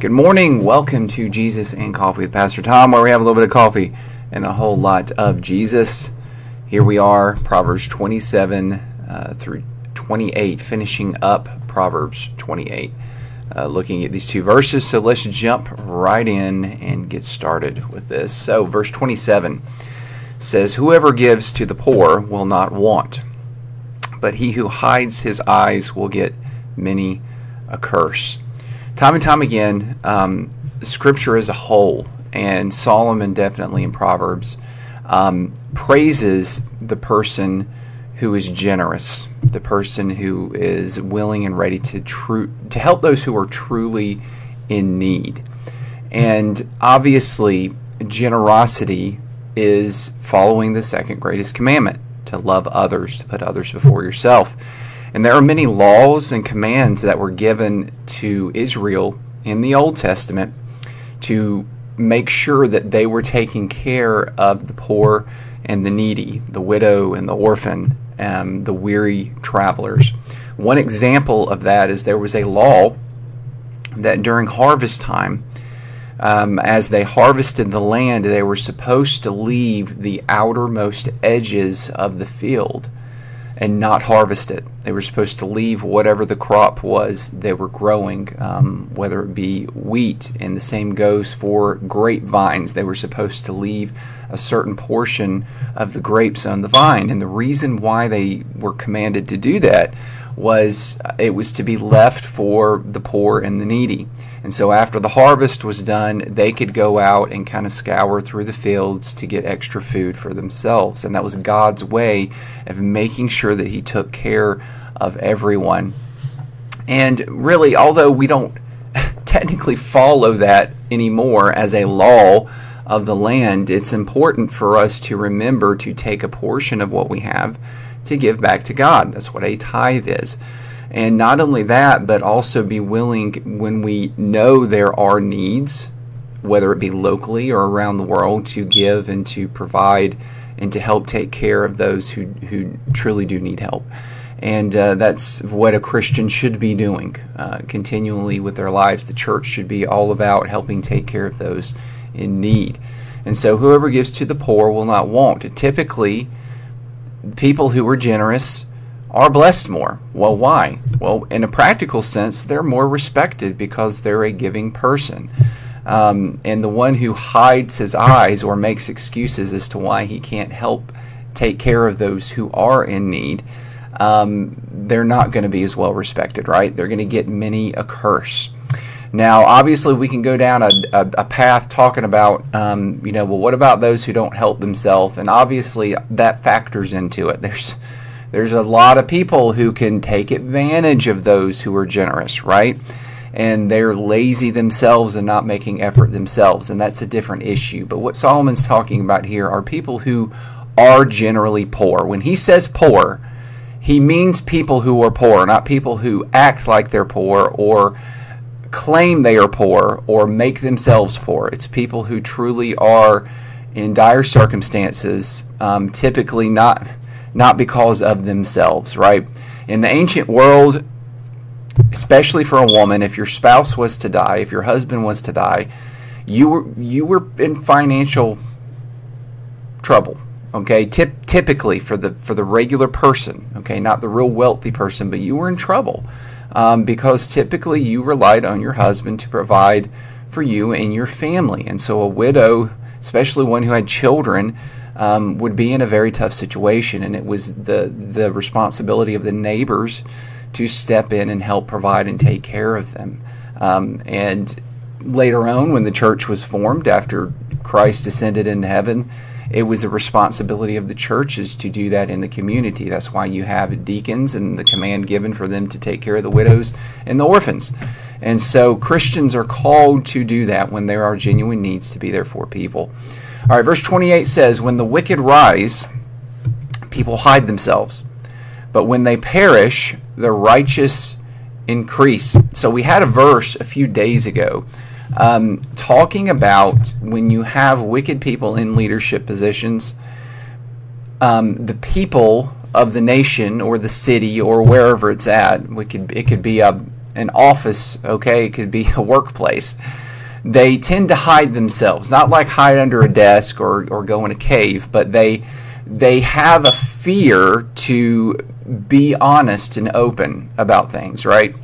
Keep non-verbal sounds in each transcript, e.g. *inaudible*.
Good morning. Welcome to Jesus and Coffee with Pastor Tom, where we have a little bit of coffee and a whole lot of Jesus. Here we are, Proverbs 27 uh, through 28, finishing up Proverbs 28, uh, looking at these two verses. So let's jump right in and get started with this. So, verse 27 says, Whoever gives to the poor will not want, but he who hides his eyes will get many a curse time and time again, um, Scripture as a whole, and Solomon definitely in Proverbs, um, praises the person who is generous, the person who is willing and ready to true to help those who are truly in need. And obviously, generosity is following the second greatest commandment to love others, to put others before yourself. And there are many laws and commands that were given to Israel in the Old Testament to make sure that they were taking care of the poor and the needy, the widow and the orphan, and the weary travelers. One example of that is there was a law that during harvest time, um, as they harvested the land, they were supposed to leave the outermost edges of the field and not harvest it. They were supposed to leave whatever the crop was they were growing, um, whether it be wheat, and the same goes for grapevines. They were supposed to leave a certain portion of the grapes on the vine. And the reason why they were commanded to do that was it was to be left for the poor and the needy. And so after the harvest was done, they could go out and kind of scour through the fields to get extra food for themselves. And that was God's way of making sure that He took care of everyone. And really, although we don't *laughs* technically follow that anymore as a law of the land, it's important for us to remember to take a portion of what we have to give back to God. That's what a tithe is. And not only that, but also be willing when we know there are needs, whether it be locally or around the world, to give and to provide and to help take care of those who, who truly do need help. And uh, that's what a Christian should be doing uh, continually with their lives. The church should be all about helping take care of those in need. And so, whoever gives to the poor will not want. Typically, people who are generous are blessed more. Well, why? Well, in a practical sense, they're more respected because they're a giving person. Um, and the one who hides his eyes or makes excuses as to why he can't help take care of those who are in need, um, they're not going to be as well respected, right? They're going to get many a curse. Now, obviously, we can go down a, a, a path talking about, um, you know, well, what about those who don't help themselves? And obviously, that factors into it. There's there's a lot of people who can take advantage of those who are generous, right? And they're lazy themselves and not making effort themselves, and that's a different issue. But what Solomon's talking about here are people who are generally poor. When he says poor, he means people who are poor, not people who act like they're poor or claim they are poor or make themselves poor. It's people who truly are in dire circumstances, um, typically not not because of themselves. Right in the ancient world, especially for a woman, if your spouse was to die, if your husband was to die, you were you were in financial trouble. Okay, Tip, typically for the for the regular person, okay, not the real wealthy person, but you were in trouble um, because typically you relied on your husband to provide for you and your family. And so a widow, especially one who had children, um, would be in a very tough situation. And it was the, the responsibility of the neighbors to step in and help provide and take care of them. Um, and later on, when the church was formed after Christ ascended into heaven, it was a responsibility of the churches to do that in the community. That's why you have deacons and the command given for them to take care of the widows and the orphans. And so Christians are called to do that when there are genuine needs to be there for people. All right, verse 28 says, When the wicked rise, people hide themselves. But when they perish, the righteous increase. So we had a verse a few days ago um, talking about when you have wicked people in leadership positions, um, the people of the nation or the city or wherever it's at, we could, it could be a, an office, okay, it could be *laughs* a workplace. They tend to hide themselves, not like hide under a desk or, or go in a cave, but they they have a fear to be honest and open about things, right?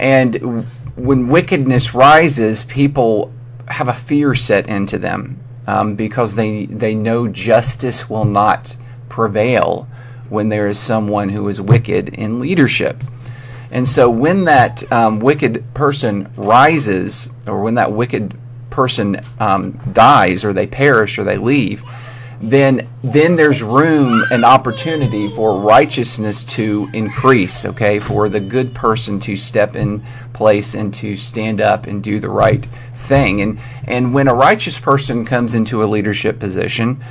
And when wickedness rises, people have a fear set into them um, because they they know justice will not prevail when there is someone who is wicked in leadership. And so when that um, wicked person rises, or when that wicked person um, dies, or they perish, or they leave, then then there's room and opportunity for righteousness to increase okay? For the good person to step in place and to stand up and do the right thing. And and when a righteous person comes into a leadership position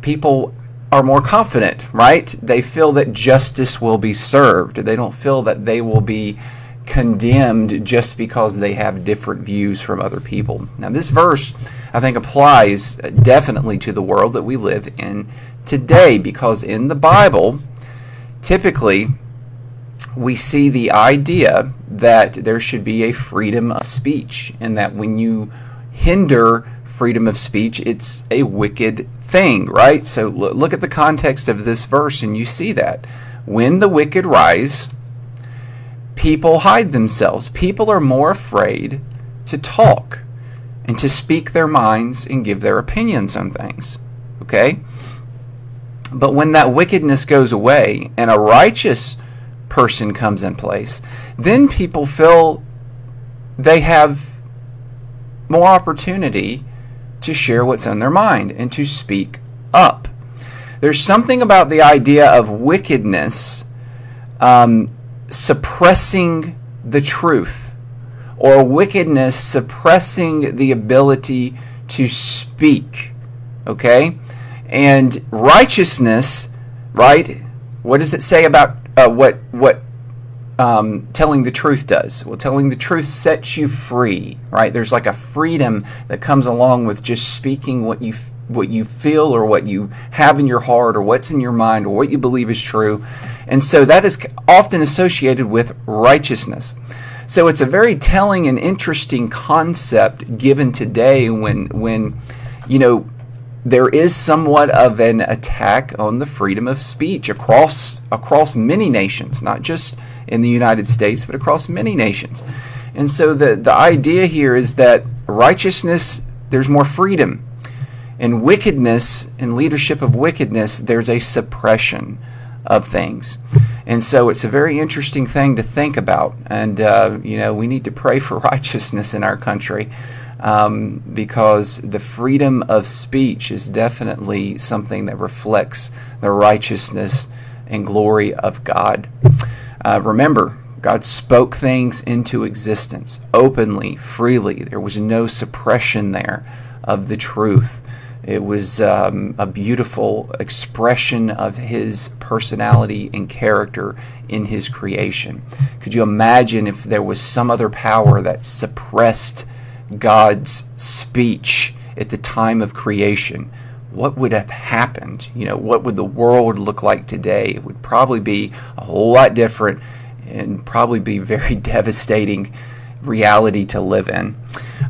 people are more confident right? They feel that justice will be served. They don't feel that they will be condemned just because they have different views from other people. Now, this verse, I think, applies definitely to the world that we live in today because in the Bible, typically, we see the idea that there should be a freedom of speech, and that when you hinder freedom of speech, it's a wicked thing, right? So look at the context of this verse, and you see that. When the wicked rise, people hide themselves. People are more afraid to talk and to speak their minds and give their opinions on things. Okay? But when that wickedness goes away and a righteous person comes in place, then people feel they have more opportunity to share what's on their mind and to speak up. There's something about the idea of wickedness um, suppressing the truth or wickedness suppressing the ability to speak. Okay? And righteousness, right? What does it say about uh, what what um, telling the truth does? Well, telling the truth sets you free, right? There's like a freedom that comes along with just speaking what you what you feel or what you have in your heart or what's in your mind or what you believe is true. And so that is often associated with righteousness. So it's a very telling and interesting concept given today when when you know there is somewhat of an attack on the freedom of speech across across many nations, not just in the United States, but across many nations. And so the, the idea here is that righteousness, there's more freedom. In wickedness, in leadership of wickedness, there's a suppression of things. And so it's a very interesting thing to think about. And, uh, you know, we need to pray for *laughs* righteousness in our country um, because the freedom of speech is definitely something that reflects the righteousness and glory of God. Uh, remember, God spoke things into existence openly, freely. There was no suppression there of the truth. It was um, a beautiful expression of his personality and character in his creation. Could you imagine if there was some other power that suppressed God's speech at the time of creation? What would have happened? You know, what would the world look like today? It would probably be a whole lot different and probably be very *laughs* devastating reality to live in.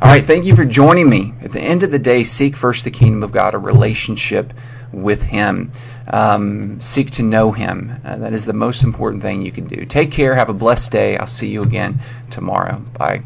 All right, thank you for joining me. At the end of the day, seek first the kingdom of God, a relationship with Him. Um, seek to know Him. Uh, that is the most important thing you can do. Take care. Have a blessed day. I'll see you again tomorrow. Bye.